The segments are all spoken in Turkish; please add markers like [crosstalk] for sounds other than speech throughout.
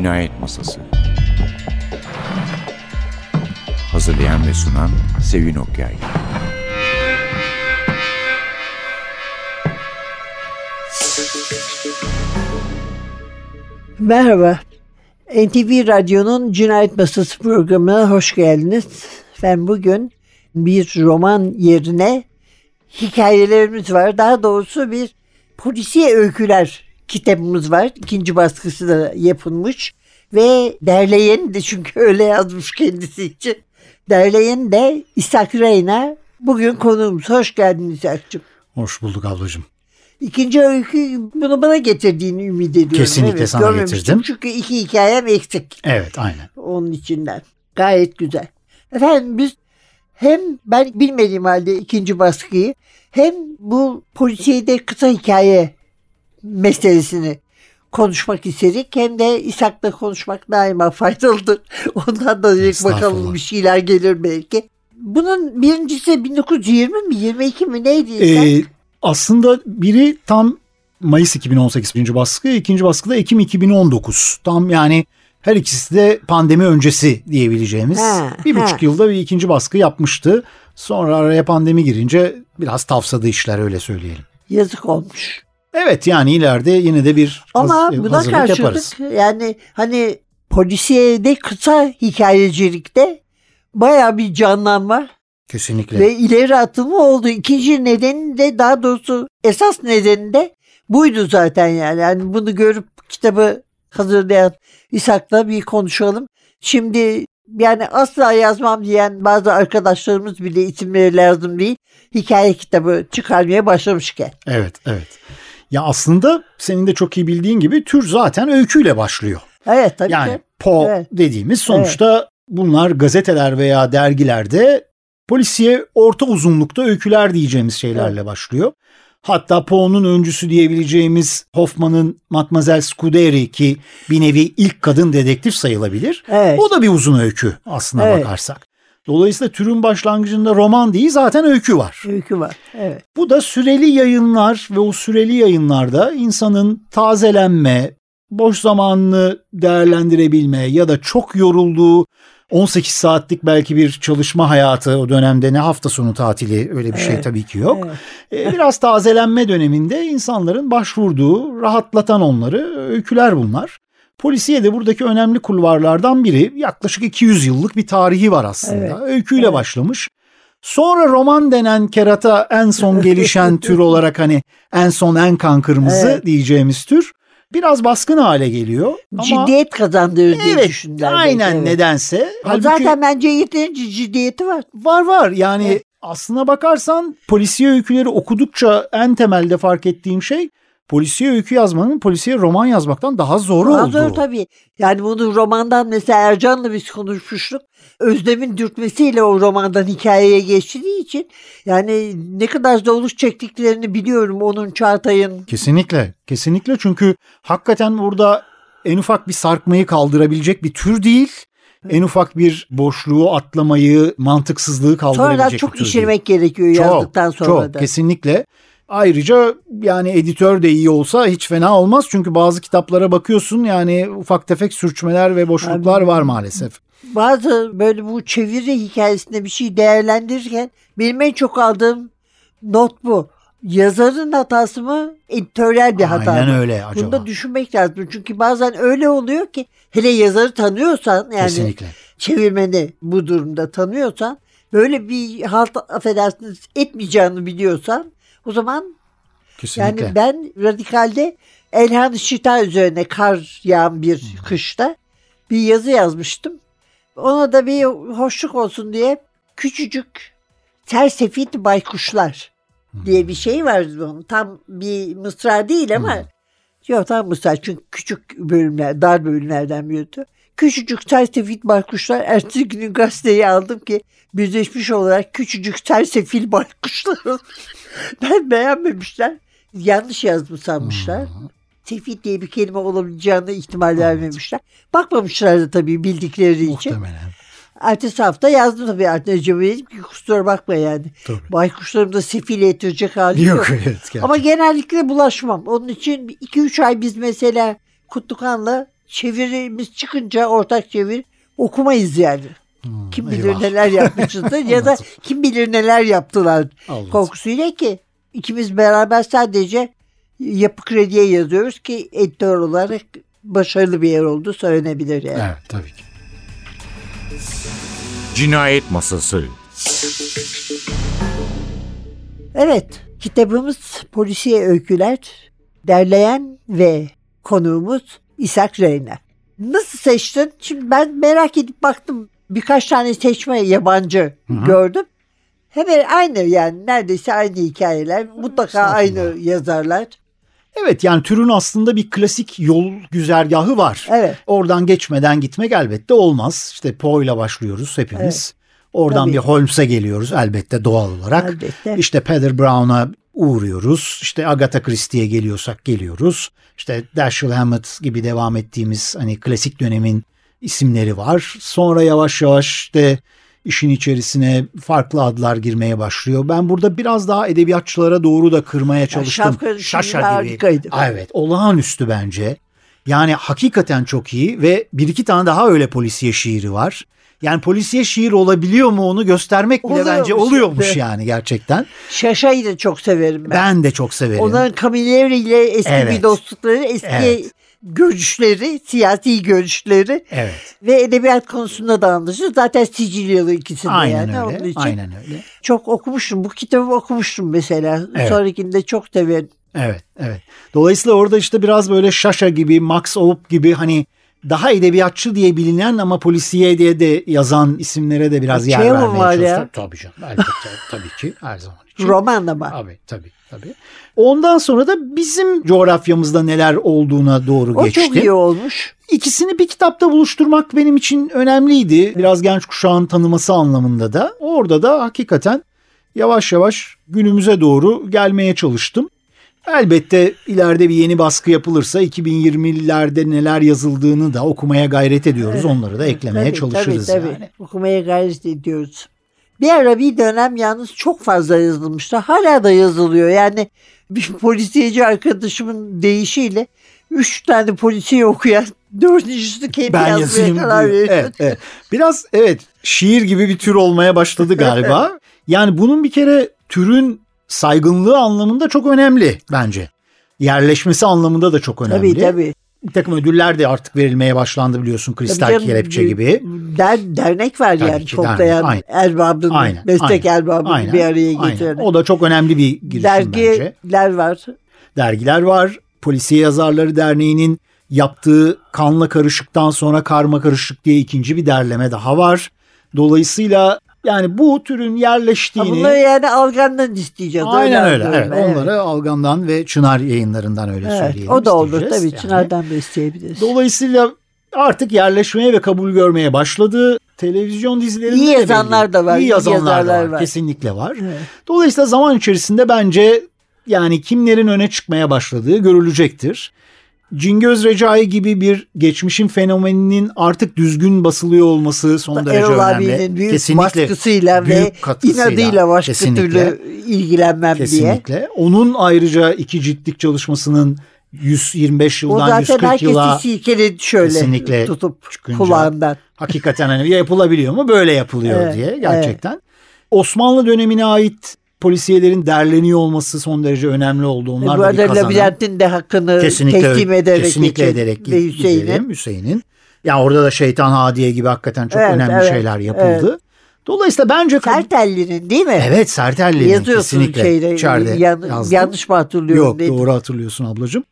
Cinayet Masası Hazırlayan ve sunan Sevin Okyay Merhaba. NTV Radyo'nun Cinayet Masası programına hoş geldiniz. Ben bugün bir roman yerine hikayelerimiz var. Daha doğrusu bir polisiye öyküler kitabımız var. İkinci baskısı da yapılmış. Ve derleyen de çünkü öyle yazmış kendisi için. Derleyen de İshak Reyna. Bugün konuğumuz. Hoş geldin İshak'cığım. Hoş bulduk ablacığım. İkinci öykü bunu bana getirdiğini ümit ediyorum. Kesinlikle evet, sana getirdim. Çünkü iki hikayem eksik. Evet aynen. Onun içinden. Gayet güzel. Efendim biz hem ben bilmediğim halde ikinci baskıyı hem bu polisiyede kısa hikaye meselesini konuşmak istedik. Hem de İshak'la konuşmak daima [laughs] faydalıdır. Ondan da dedik bakalım bir şeyler gelir belki. Bunun birincisi 1920 mi 22 mi neydi İshak? Ee, aslında biri tam Mayıs 2018 birinci baskı, ikinci baskı da Ekim 2019. Tam yani her ikisi de pandemi öncesi diyebileceğimiz. Ha, bir ha. buçuk yılda bir ikinci baskı yapmıştı. Sonra araya pandemi girince biraz tavsadı işler öyle söyleyelim. Yazık olmuş. Evet yani ileride yine de bir Ama haz- buna hazırlık karşılık yaparız. yani hani polisiyede kısa hikayecilikte baya bir canlanma Kesinlikle. ve ileri atılma oldu. İkinci nedeni de daha doğrusu esas nedeni de buydu zaten yani. yani bunu görüp kitabı hazırlayan İshak'la bir konuşalım. Şimdi yani asla yazmam diyen bazı arkadaşlarımız bile isimleri lazım değil. Hikaye kitabı çıkarmaya başlamışken. Evet, evet. Ya aslında senin de çok iyi bildiğin gibi tür zaten öyküyle başlıyor. Evet tabii Yani ki. Po Evet. dediğimiz sonuçta bunlar gazeteler veya dergilerde polisiye orta uzunlukta öyküler diyeceğimiz şeylerle başlıyor. Hatta Poe'nun öncüsü diyebileceğimiz Hoffman'ın Mademoiselle Scuderi ki bir nevi ilk kadın dedektif sayılabilir. Evet. O da bir uzun öykü aslına Evet. bakarsak. Dolayısıyla türün başlangıcında roman değil zaten öykü var. Öykü var. Evet. Bu da süreli yayınlar ve o süreli yayınlarda insanın tazelenme, boş zamanını değerlendirebilme ya da çok yorulduğu 18 saatlik belki bir çalışma hayatı o dönemde ne hafta sonu tatili öyle bir şey Evet. tabii ki yok. Evet. Ee, Biraz tazelenme döneminde insanların başvurduğu, rahatlatan onları öyküler bunlar. Polisiye de buradaki önemli kulvarlardan biri. Yaklaşık 200 yıllık bir tarihi var aslında. Evet. Öyküyle Evet. başlamış. Sonra roman denen kerata en son [laughs] gelişen tür olarak hani en son en kan kırmızı Evet. diyeceğimiz tür biraz baskın hale geliyor. Ama Ciddiyet kazandırır diye evet düşündüler. aynen belki, evet. nedense. Halbuki Zaten bence yeterince ciddiyeti var. var var yani Evet. aslına bakarsan polisiye öyküleri okudukça en temelde fark ettiğim şey polisiye öykü yazmanın polisiye roman yazmaktan daha zor Daha olduğu. zor tabii. Yani bunu romandan mesela Ercan'la biz konuşmuştuk. Özlem'in dürtmesiyle o romandan hikayeye geçtiği için yani ne kadar zorluk çektiklerini biliyorum onun Çağatay'ın. Kesinlikle, kesinlikle çünkü hakikaten burada en ufak bir sarkmayı kaldırabilecek bir tür değil. En ufak bir boşluğu atlamayı, mantıksızlığı kaldırabilecek Sonradan bir çok tür işirmek gerekiyor değil. yazdıktan çok, sonra çok, da. kesinlikle. Ayrıca yani editör de iyi olsa hiç fena olmaz. Çünkü bazı kitaplara bakıyorsun yani ufak tefek sürçmeler ve boşluklar Abi- var maalesef. Bazı böyle bu çeviri hikayesinde bir şey değerlendirirken benim en çok aldığım not bu. Yazarın hatası mı, editoryal bir hata Aynen mı? öyle acaba. Bunu da düşünmek lazım. Çünkü bazen öyle oluyor ki hele yazarı tanıyorsan yani Kesinlikle. çevirmeni bu durumda tanıyorsan böyle bir halt affedersiniz etmeyeceğini biliyorsan o zaman Kesinlikle. yani ben radikalde Elhan Şita üzerine kar yağan bir kışta bir yazı yazmıştım. Ona da bir hoşluk olsun diye küçücük sersefit baykuşlar diye bir şey var onun. Tam bir mısra değil ama yok tam mısra çünkü küçük bölümler, dar bölümlerden biri. Küçücük sersefil baykuşlar ertesi günü gazeteyi aldım ki birleşmiş olarak küçücük sersefil baykuşlar. [laughs] ben beğenmemişler. Yanlış yazmış sanmışlar. Sefil diye bir kelime olabileceğine ihtimal vermemişler. Bakmamışlar da tabii bildikleri için. Muhtemelen. Ertesi hafta yazdım tabii Ertesi dedim ki kusura bakma yani. Tabii. Baykuşlarım da sefil ettirecek hali yok. Yok evet. Ama genellikle bulaşmam. Onun için 2-3 ay biz mesela Kutlukan'la çevirimiz çıkınca ortak çevir okumayız yani. kim bilir eyvah. neler yapmışızdır [laughs] ya da kim bilir neler yaptılar Anladım. korkusuyla ki ikimiz beraber sadece yapı krediye yazıyoruz ki editör olarak başarılı bir yer olduğu söylenebilir yani. Evet tabii ki. Cinayet Masası Evet, kitabımız Polisiye Öyküler. Derleyen ve konuğumuz İshak Reyna. Nasıl seçtin? Şimdi ben merak edip baktım. Birkaç tane seçme yabancı gördüm. Hemen aynı yani neredeyse aynı hikayeler. Mutlaka aynı yazarlar. Evet yani türün aslında bir klasik yol güzergahı var. Evet. Oradan geçmeden gitmek elbette olmaz. İşte Poe ile başlıyoruz hepimiz. Evet. Oradan Tabii. bir Holmes'e geliyoruz elbette doğal olarak. Elbette. İşte Peter Brown'a uğruyoruz. İşte Agatha Christie'ye geliyorsak geliyoruz. İşte Dashiell Hammett gibi devam ettiğimiz hani klasik dönemin isimleri var. Sonra yavaş yavaş işte işin içerisine farklı adlar girmeye başlıyor. Ben burada biraz daha edebiyatçılara doğru da kırmaya çalıştım. Şapka Şaşa gibi. Evet olağanüstü bence. Yani hakikaten çok iyi ve bir iki tane daha öyle polisiye şiiri var. Yani polisiye şiir olabiliyor mu onu göstermek bile Oluyormuş bence oluyormuş işte. yani gerçekten. Şaşa'yı da çok severim ben. Ben de çok severim. Onların Camilleri ile eski Evet. bir dostlukları, eski Evet. görüşleri, siyasi görüşleri Evet. ve edebiyat konusunda da anlaşılır. Zaten Sicilyalı ikisi de Aynen yani. Onun öyle. için Aynen öyle. çok okumuştum. Bu kitabı okumuştum mesela. Evet. Sonrakini de çok severim. Evet, evet. Dolayısıyla orada işte biraz böyle Şaşa gibi, Max Oğup gibi hani daha edebiyatçı diye bilinen ama polisiye diye de yazan isimlere de biraz yer Çehov'un vermeye var ya. çalıştık. Tabii canım. Elbette [laughs] tabii ki her zaman için. Roman ama. Tabii tabii tabii. Ondan sonra da bizim coğrafyamızda neler olduğuna doğru O geçtim. çok iyi olmuş. İkisini bir kitapta buluşturmak benim için önemliydi. Biraz genç kuşağın tanıması anlamında da. Orada da hakikaten yavaş yavaş günümüze doğru gelmeye çalıştım. Elbette ileride bir yeni baskı yapılırsa 2020'lerde neler yazıldığını da okumaya gayret ediyoruz. Onları da eklemeye Tabii, çalışırız tabii, tabii. yani. Okumaya gayret ediyoruz. Bir ara bir dönem yalnız çok fazla yazılmıştı. Hala da yazılıyor. Yani bir polisiyeci arkadaşımın deyişiyle üç tane polisiye okuyan dördüncüsü kendi Ben yazmaya yazayım karar veriyor. Evet, evet. Biraz evet şiir gibi bir tür olmaya başladı galiba. [laughs] yani bunun bir kere türün saygınlığı anlamında çok önemli bence. Yerleşmesi anlamında da çok önemli. Tabii tabii. Bir takım ödüller de artık verilmeye başlandı biliyorsun. Kristal canım, Kelepçe gibi. Der, dernek var Tabii yani ki, toplayan dernek, erbabını, Aynen, meslek aynen, erbabını aynen, bir araya getiren. O da çok önemli bir girişim bence. Dergiler var. Dergiler var. Polisiye Yazarları Derneği'nin yaptığı Kanla Karışık'tan sonra Karma Karışık diye ikinci bir derleme daha var. Dolayısıyla yani bu türün Ha, yerleştiğini... Bunları yani Algan'dan isteyeceğiz. Aynen öyle. anlıyorum Evet. Onları Algan'dan ve Çınar yayınlarından öyle Evet, söyleyelim. o da olur tabii. yani. Çınar'dan da isteyebiliriz. Dolayısıyla artık yerleşmeye ve kabul görmeye başladı. Televizyon dizilerinde İyi yazanlar belli. da var, İyi yazanlar da var. var. Kesinlikle var. Evet. Dolayısıyla zaman içerisinde bence yani kimlerin öne çıkmaya başladığı görülecektir. Cingöz Recai gibi bir geçmişin fenomeninin artık düzgün basılıyor olması son derece Erol önemli. abinin büyük Kesinlikle baskısıyla ve büyük katkısıyla. inadıyla başka Kesinlikle. türlü ilgilenmem diye. Kesinlikle. Onun ayrıca iki ciltlik çalışmasının 125 O yıldan zaten 140 herkesi yıla silkeledi şöyle Kesinlikle tutup çıkınca- kulağından. hakikaten hani yapılabiliyor mu? Böyle yapılıyor Evet, diye gerçekten. Osmanlı dönemine ait polisiyelerin derleniyor olması son derece önemli oldu. E, Onlar bu da bir arada. Labirentin de hakkını Kesinlikle, teslim ederek kesinlikle geçin. ederek Hüseyin'in. Hüseyin'in. Yani orada da Şeytan Hadiye gibi hakikaten çok Evet, önemli evet, şeyler yapıldı. Dolayısıyla bence Sertelli'nin değil mi? Evet Sertelli'nin Yazıyorsun kesinlikle şeyde, içeride yan- yazdım. yanlış mı hatırlıyorum? Yok Neydi? doğru hatırlıyorsun ablacığım.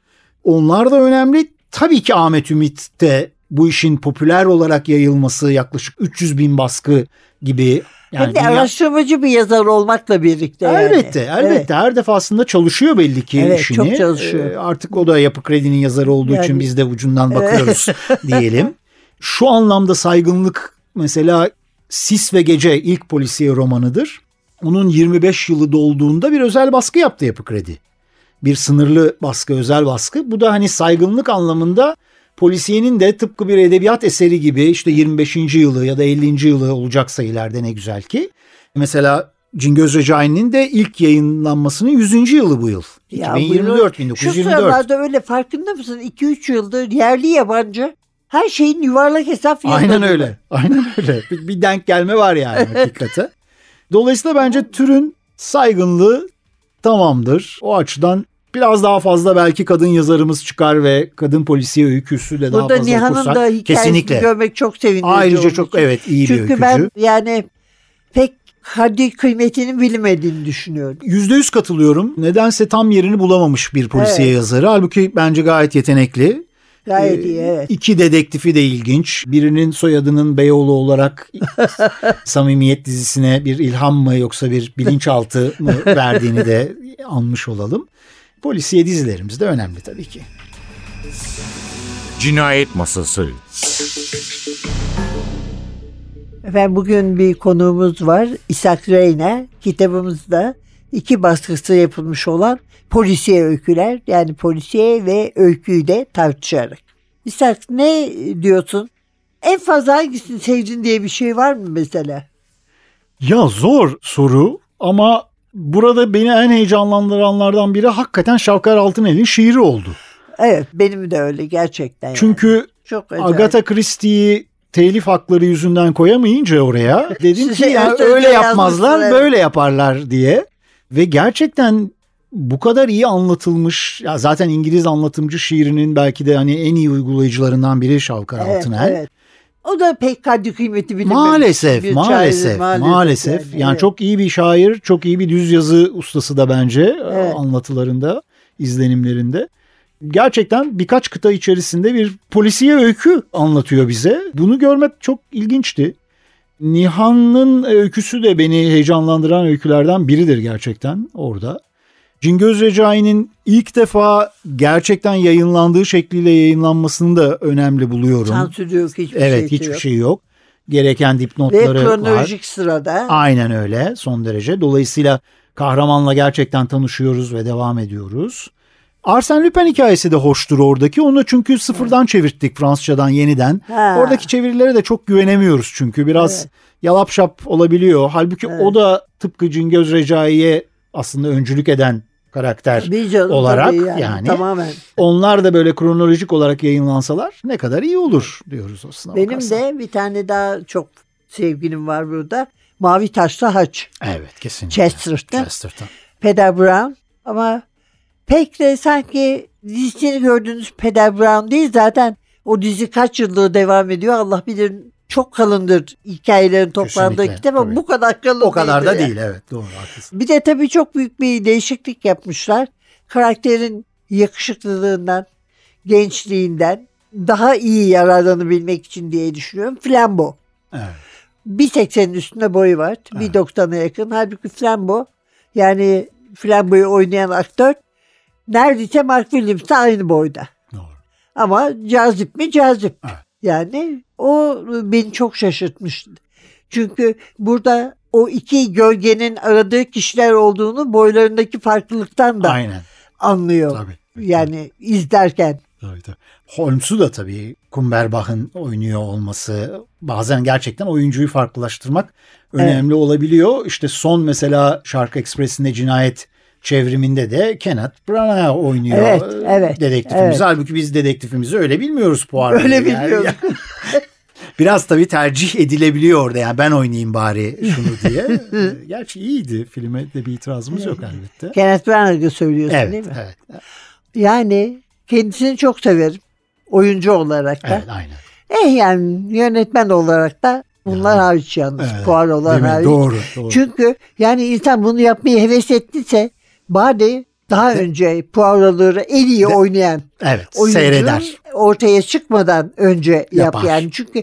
Onlar da önemli. Tabii ki Ahmet Ümit de bu işin popüler olarak yayılması yaklaşık 300 bin baskı gibi. Yani Hem de dünya- araştırmacı bir yazar olmakla birlikte yani. Elbette, elbette. Evet. Her defasında çalışıyor belli ki Evet, işini. çok çalışıyor. Ee, artık o da Yapı Kredi'nin yazarı olduğu için Yani- biz de ucundan bakıyoruz [laughs] diyelim. Şu anlamda saygınlık mesela Sis ve Gece ilk polisiye romanıdır. Onun 25 yılı dolduğunda bir özel baskı yaptı Yapı Kredi. Bir sınırlı baskı, özel baskı. Bu da hani saygınlık anlamında polisiyenin de tıpkı bir edebiyat eseri gibi işte 25. yılı ya da 50. yılı olacaksa ileride ne güzel ki. Mesela Cingöz Recai'nin de ilk yayınlanmasının 100. yılı bu yıl. Ya 2024, buyurun. Şu 1924. sıralarda öyle farkında mısın? 2-3 yıldır yerli yabancı Her şeyin yuvarlak hesap Aynen yazılıyor. öyle. Aynen öyle. [laughs] Bir, bir denk gelme var yani hakikate. Dolayısıyla bence türün saygınlığı tamamdır. O açıdan biraz daha fazla belki kadın yazarımız çıkar ve kadın polisiye öyküsü de daha Burada fazla Nihan'ın okursak. da hikayesini Kesinlikle. görmek çok sevindirici Ayrıca çok için. evet iyi bir Çünkü öykücü. ben yani pek haddi kıymetinin bilinmediğini düşünüyorum. Yüzde yüz katılıyorum. Nedense tam yerini bulamamış bir polisiye Evet. yazarı. Halbuki bence gayet yetenekli. Gayet Ee, iyi evet. İki dedektifi de ilginç. Birinin soyadının Beyoğlu olarak [laughs] Samimiyet dizisine bir ilham mı yoksa bir bilinçaltı mı verdiğini de anmış olalım. Polisiye dizilerimiz de önemli tabii ki. Cinayet Masası Efendim bugün bir konuğumuz var. İshak Reyna. Kitabımızda iki baskısı yapılmış olan polisiye öyküler. Yani polisiye ve öyküyü de tartışarak. İshak ne diyorsun? En fazla hangisini sevdin diye bir şey var mı mesela? Ya zor soru ama burada beni en heyecanlandıranlardan biri hakikaten Şavkar Altınel'in şiiri oldu. Evet benim de öyle gerçekten. yani. Çünkü çok acayip. Agatha Christie'yi telif hakları yüzünden koyamayınca oraya [laughs] dedim ki ya öyle yapmazlar evet. böyle yaparlar diye ve gerçekten bu kadar iyi anlatılmış ya zaten İngiliz anlatımcı şiirinin belki de hani en iyi uygulayıcılarından biri Şavkar Evet, Altınel. evet. O da pek kadri kıymeti bilinmemiş. Maalesef, bir maalesef, şair, maalesef. Yani, evet. çok iyi bir şair, çok iyi bir düz yazı ustası da bence e, Evet. anlatılarında, izlenimlerinde. Gerçekten birkaç kıta içerisinde bir polisiye öykü anlatıyor bize. Bunu görmek çok ilginçti. Nihan'ın öyküsü de beni heyecanlandıran öykülerden biridir gerçekten orada. Cingöz Recai'nin ilk defa gerçekten yayınlandığı şekliyle yayınlanmasını da önemli buluyorum. Sansürü yok hiçbir Evet şey hiçbir yok. şey yok. Gereken Ve dipnotları var. kronolojik sırada. Aynen öyle son derece. Dolayısıyla kahramanla gerçekten tanışıyoruz ve devam ediyoruz. Arsène Lupin hikayesi de hoştur oradaki. Onu çünkü sıfırdan çevirttik Fransızcadan yeniden. Ha. Oradaki çevirilere de çok güvenemiyoruz çünkü biraz Evet. yalap şap olabiliyor. Halbuki Evet. o da tıpkı Cingöz Recai'ye aslında öncülük eden karakter. Canım olarak tabii yani. Tamamen. Onlar da böyle kronolojik olarak yayınlansalar ne kadar iyi olur diyoruz aslında. Benim bakarsan. de bir tane daha çok sevgilim var burada. Mavi Taşlı Haç. Evet kesinlikle. Chesterton. Chesterton. Peder Brown. Ama pek de sanki dizisini gördüğünüz Peder Brown değil. Zaten o dizi kaç yıldır devam ediyor. Allah bilir çok kalındır hikayelerin toplandığı kitap ama bu kadar kalın O kadar da yani. değil evet doğru haklısın. Bir de tabii çok büyük bir değişiklik yapmışlar. Karakterin yakışıklılığından, gençliğinden daha iyi yararlanabilmek için diye düşünüyorum. Flambo. Evet. 1.80'in üstünde boyu var. Evet. 1.90'a yakın. Halbuki Flambo yani Flambo'yu oynayan aktör neredeyse Mark Williams'la aynı boyda. Doğru. Ama cazip mi? Cazip. Evet. Yani o beni çok şaşırtmıştı. Çünkü burada o iki gölgenin aradığı kişiler olduğunu boylarındaki farklılıktan da Aynen. anlıyor. Tabii. Yani izlerken. Tabii, tabii. Holmes'u da tabii Kumberbach'ın oynuyor olması bazen gerçekten oyuncuyu farklılaştırmak önemli olabiliyor. İşte son mesela Şarkı Ekspresi'nde cinayet çevriminde de Kenneth Branagh oynuyor Evet, evet, dedektifimizi. evet. Halbuki biz dedektifimizi öyle bilmiyoruz Poirot'u. Öyle yani. bilmiyoruz. [laughs] Biraz tabii tercih edilebiliyor orada yani ben oynayayım bari şunu diye. [laughs] Gerçi iyiydi filme de bir itirazımız yok elbette. Kenneth Branagh'ı söylüyorsun değil Evet, mi? evet, Yani kendisini çok severim. Oyuncu olarak da. evet, aynen. Eh yani yönetmen olarak da bunlar Yani, hariç yalnız. Evet, Poirot'lar değil hariç. Doğru, doğru. Çünkü yani insan bunu yapmayı heves ettiyse bari daha önce Poirot'ları en iyi oynayan Evet, oyuncu seyreder. ortaya çıkmadan önce yap Yapar. yani. Çünkü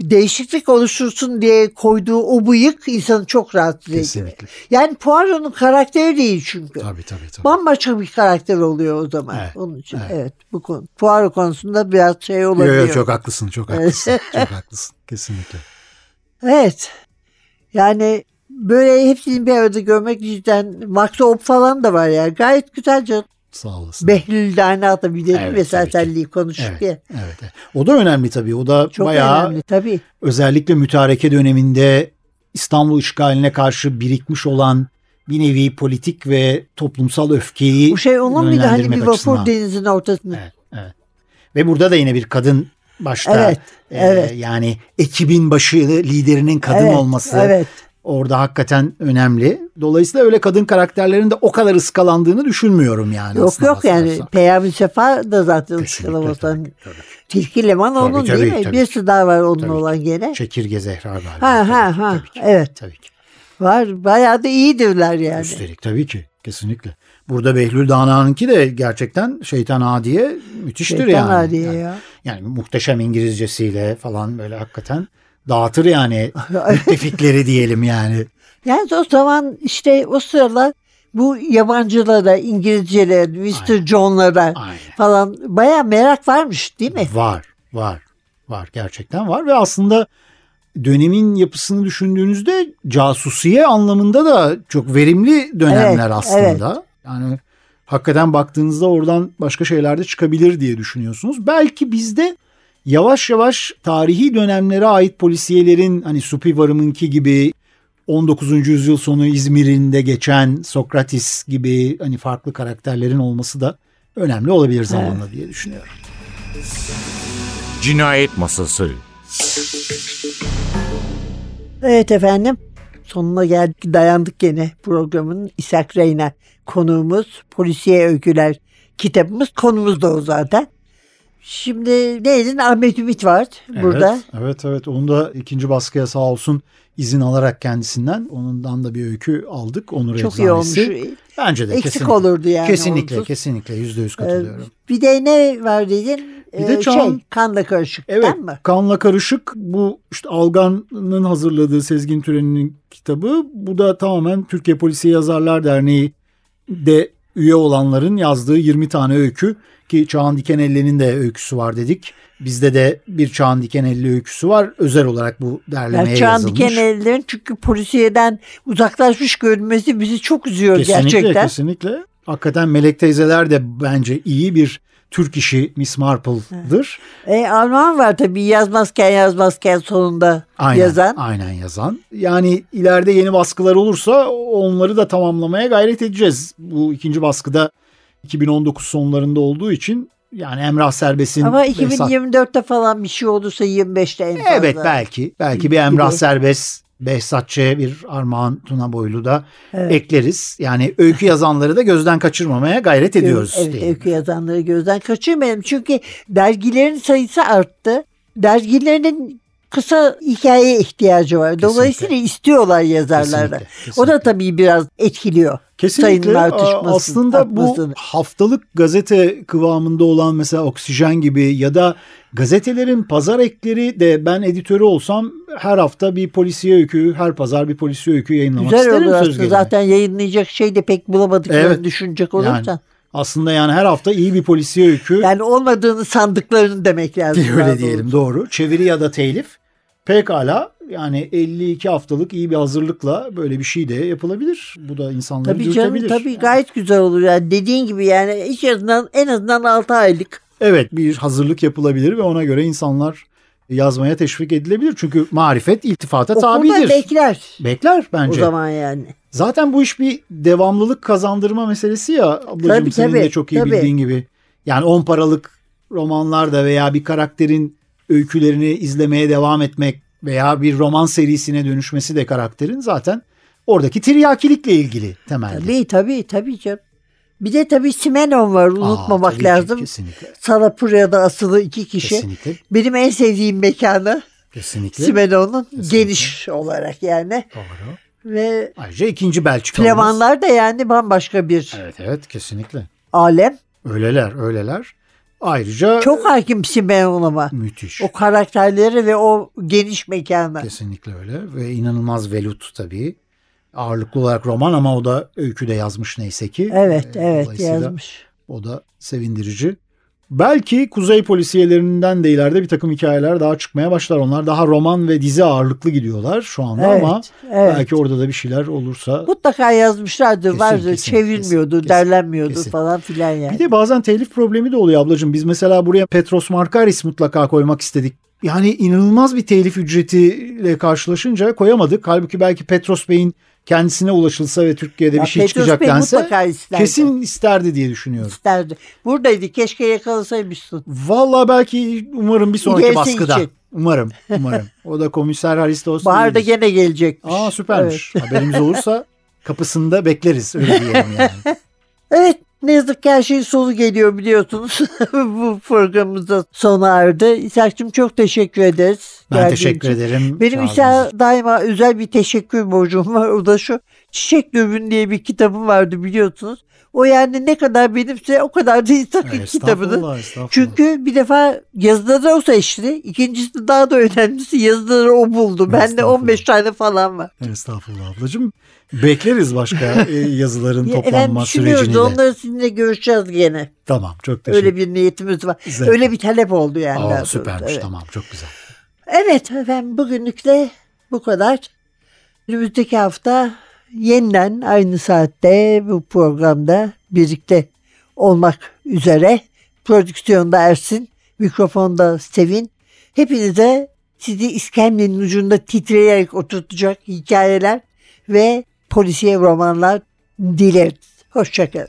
değişiklik oluştursun diye koyduğu o bıyık insanı çok rahatsız ediyor. Kesinlikle. Yani Poirot'un karakteri değil çünkü. Tabii tabii tabii. Bambaşka bir karakter oluyor o zaman. Evet, Onun için evet. evet. bu konu. Poirot konusunda biraz şey Yo, olabiliyor. yo, çok haklısın, çok haklısın. [laughs] çok haklısın. Kesinlikle. Evet. Yani böyle hepsini bir arada görmek cidden Max Op falan da var ya. Gayet güzel canım. Sağ olasın. Behlül Dane atabilirim Evet, ve sertelliği konuştuk evet, ya. evet. O da önemli tabii. O da Çok bayağı önemli tabii. özellikle mütareke döneminde İstanbul işgaline karşı birikmiş olan bir nevi politik ve toplumsal öfkeyi Bu şey onun muydu hani bir vapur açısından. denizin ortasında. Evet, evet. Ve burada da yine bir kadın başta. Evet, Ee, evet. Yani ekibin başı liderinin kadın Evet, olması Evet. Orada hakikaten önemli. Dolayısıyla öyle kadın karakterlerin de o kadar ıskalandığını düşünmüyorum yani. Yok yok yani bakarsan. Peyami Sefa da zaten tabii. Tilki Leman Tabii, onun tabii, değil mi? tabii. Birisi daha var onun Tabii. olan gene. Çekirge Zehra galiba. Ha ha Tabii, ha. tabii ki, Evet. Tabii ki. Var. Bayağı da iyidirler yani. Üstelik tabii ki. Kesinlikle. Burada Behlül Dana'nınki de gerçekten Şeytan Adiye müthiştir Şeytan yani. Adiye yani. ya. Yani muhteşem İngilizcesiyle falan böyle hakikaten dağıtır yani müttefikleri diyelim yani. Yani o zaman işte o sıralar bu yabancılara, İngilizcelere, Mr. John'lara Aynen. falan bayağı merak varmış değil mi? Var, var, var. Gerçekten var ve aslında dönemin yapısını düşündüğünüzde casusiye anlamında da çok verimli dönemler Evet, aslında. Yani hakikaten baktığınızda oradan başka şeyler de çıkabilir diye düşünüyorsunuz. Belki bizde yavaş yavaş tarihi dönemlere ait polisiyelerin hani Supi Varım'ınki gibi 19. yüzyıl sonu İzmir'inde geçen Sokratis gibi hani farklı karakterlerin olması da önemli olabilir zamanla diye düşünüyorum. Cinayet Masası Evet efendim. Sonuna geldik dayandık gene programın İshak Reyna konuğumuz polisiye öyküler kitabımız konumuz da o zaten. Şimdi neydi Ahmet Ümit var burada. Evet, evet evet onu da ikinci baskıya sağ olsun izin alarak kendisinden onundan da bir öykü aldık. Onur Çok iyi olmuş. Bence de Eksik kesinlikle. olurdu yani. Kesinlikle onsuz. kesinlikle yüzde yüz Ee, katılıyorum. bir de ne var dedin? Bir de Ee, Çağan- şey, kanla karışık Evet mi? kanla karışık bu işte Algan'ın hazırladığı Sezgin Türen'in kitabı. Bu da tamamen Türkiye Polisiye Yazarlar Derneği de üye olanların yazdığı 20 tane öykü ki Çağan Dikenelli'nin de öyküsü var dedik. Bizde de bir Çağan Dikenelli öyküsü var. Özel olarak bu derlemeye Yani Çağan yazılmış. Dikenelilerin çünkü polisiyeden uzaklaşmış görünmesi bizi çok üzüyor Kesinlikle gerçekten. kesinlikle. Hakikaten Melek teyzeler de bence iyi bir Türk işi Miss Marple'dır. E, Armağan var tabii yazmazken yazmazken sonunda Aynen, yazan. aynen yazan. Yani ileride yeni baskılar olursa onları da tamamlamaya gayret edeceğiz. Bu ikinci baskıda 2019 sonlarında olduğu için yani Emrah Serbest'in Ama Behzat- 2024'te falan bir şey olursa 25'te en fazla. Evet belki. Belki bir Emrah. Serbest, Behzatçı'ya bir Armağan Tuna Boylu da Evet. ekleriz. Yani öykü yazanları da gözden kaçırmamaya gayret ediyoruz. Evet diyelim. öykü yazanları gözden kaçırmayalım. Çünkü dergilerin sayısı arttı. Dergilerinin kısa hikayeye ihtiyacı var. Dolayısıyla istiyorlar. Kesinlikle, O kesinlikle. da tabii biraz etkiliyor. Kesinlikle aslında bu artmasını. haftalık gazete kıvamında olan mesela Oksijen gibi ya da gazetelerin pazar ekleri de ben editörü olsam her hafta bir polisiye öykü, her pazar bir polisiye öykü yayınlamak Güzel isterim olur aslında. Zaten yayınlayacak şey de pek bulamadıklarını Evet. düşünecek Yani olursan. aslında yani her hafta iyi bir polisiye öykü Yani olmadığını sandıklarını demek lazım. öyle diyelim doğru. Çeviri ya da telif pekala yani 52 haftalık iyi bir hazırlıkla böyle bir şey de yapılabilir. Bu da insanları Tabii canım dürtebilir. tabii gayet güzel olur. Yani dediğin gibi yani hiç azından, en azından 6 aylık. Evet bir hazırlık yapılabilir ve ona göre insanlar yazmaya teşvik edilebilir. Çünkü marifet iltifata Okulda tabidir. bekler Bekler bence. o zaman yani. Zaten bu iş bir devamlılık kazandırma meselesi ya ablacığım Tabii, senin tabii, de çok iyi tabii. bildiğin gibi. Yani 10 paralık romanlarda veya bir karakterin öykülerini izlemeye devam etmek veya bir roman serisine dönüşmesi de karakterin zaten oradaki tiryakilikle ilgili temelde. Tabii tabii tabii canım. Bir de tabii Simenon var Aa, unutmamak tabii ki, lazım. Kesinlikle. Salapura'da asılı iki kişi. Kesinlikle. Benim en sevdiğim mekanı Kesinlikle. Simenon'un geniş olarak yani. Doğru. Ve Ayrıca ikinci Belçikalı. Flemanlar da yani bambaşka bir Evet evet kesinlikle. alem. Öyleler öyleler. Ayrıca Çok hakim Simenon ama. müthiş. O karakterleri ve o geniş mekana. Kesinlikle öyle ve inanılmaz velut tabii. Ağırlıklı olarak roman ama o da öykü de yazmış neyse ki. Evet Ee, evet yazmış. O da sevindirici. Belki kuzey polisiyelerinden de ileride bir takım hikayeler daha çıkmaya başlar. Onlar daha roman ve dizi ağırlıklı gidiyorlar şu anda Evet, ama evet. belki orada da bir şeyler olursa. Mutlaka yazmışlardır. Kesin, vardır. kesin, çevrilmiyordu, kesin, derlenmiyordu kesin. falan filan yani. Bir de bazen telif problemi de oluyor ablacığım. Biz mesela buraya Petros Markaris mutlaka koymak istedik. Yani inanılmaz bir telif ücretiyle karşılaşınca koyamadık. Halbuki belki Petros Bey'in kendisine ulaşılsa ve Türkiye'de Ya bir şey Petrus çıkacak Bey dense isterdi. kesin isterdi diye düşünüyorum. isterdi. Buradaydı. Keşke yakalasaymışsın. Vallahi belki umarım bir sonraki İlerisi baskıda. için. Umarım, umarım. O da komiser Haristos. Baharda gene gelecekmiş. Aa süpermiş. Haberimiz olursa kapısında bekleriz öyle diyelim yani. [laughs] Evet ne yazık ki her şeyin sonu geliyor biliyorsunuz. [laughs] Bu programımızda sona erdi. İshak'cığım çok teşekkür ederiz. Ben teşekkür için. ederim. Benim İshak'a daima özel bir teşekkür borcum var. O da şu Çiçek Dövün diye bir kitabım vardı biliyorsunuz. O yani ne kadar benimse o kadar da İshak'ın [laughs] kitabını. Estağfurullah, estağfurullah. Çünkü bir defa yazıları o seçti. İkincisi daha da önemlisi yazıları o buldu. Bende Estağfurullah. 15 tane falan var. Estağfurullah ablacığım. Bekleriz başka [laughs] e, yazıların Ya, toplanma sürecini de. onları sizinle görüşeceğiz gene. Tamam çok teşekkür Öyle bir niyetimiz var. Güzel. Öyle bir talep oldu yani. Aa, süpermiş Evet. tamam çok güzel. Evet efendim bugünlük de bu kadar. Önümüzdeki hafta yeniden aynı saatte bu programda birlikte olmak üzere. Prodüksiyonda Ersin, mikrofonda Sevin. Hepinize sizi iskemlenin ucunda titreyerek oturtacak hikayeler ve polisiye romanlar dileriz. Hoşçakalın.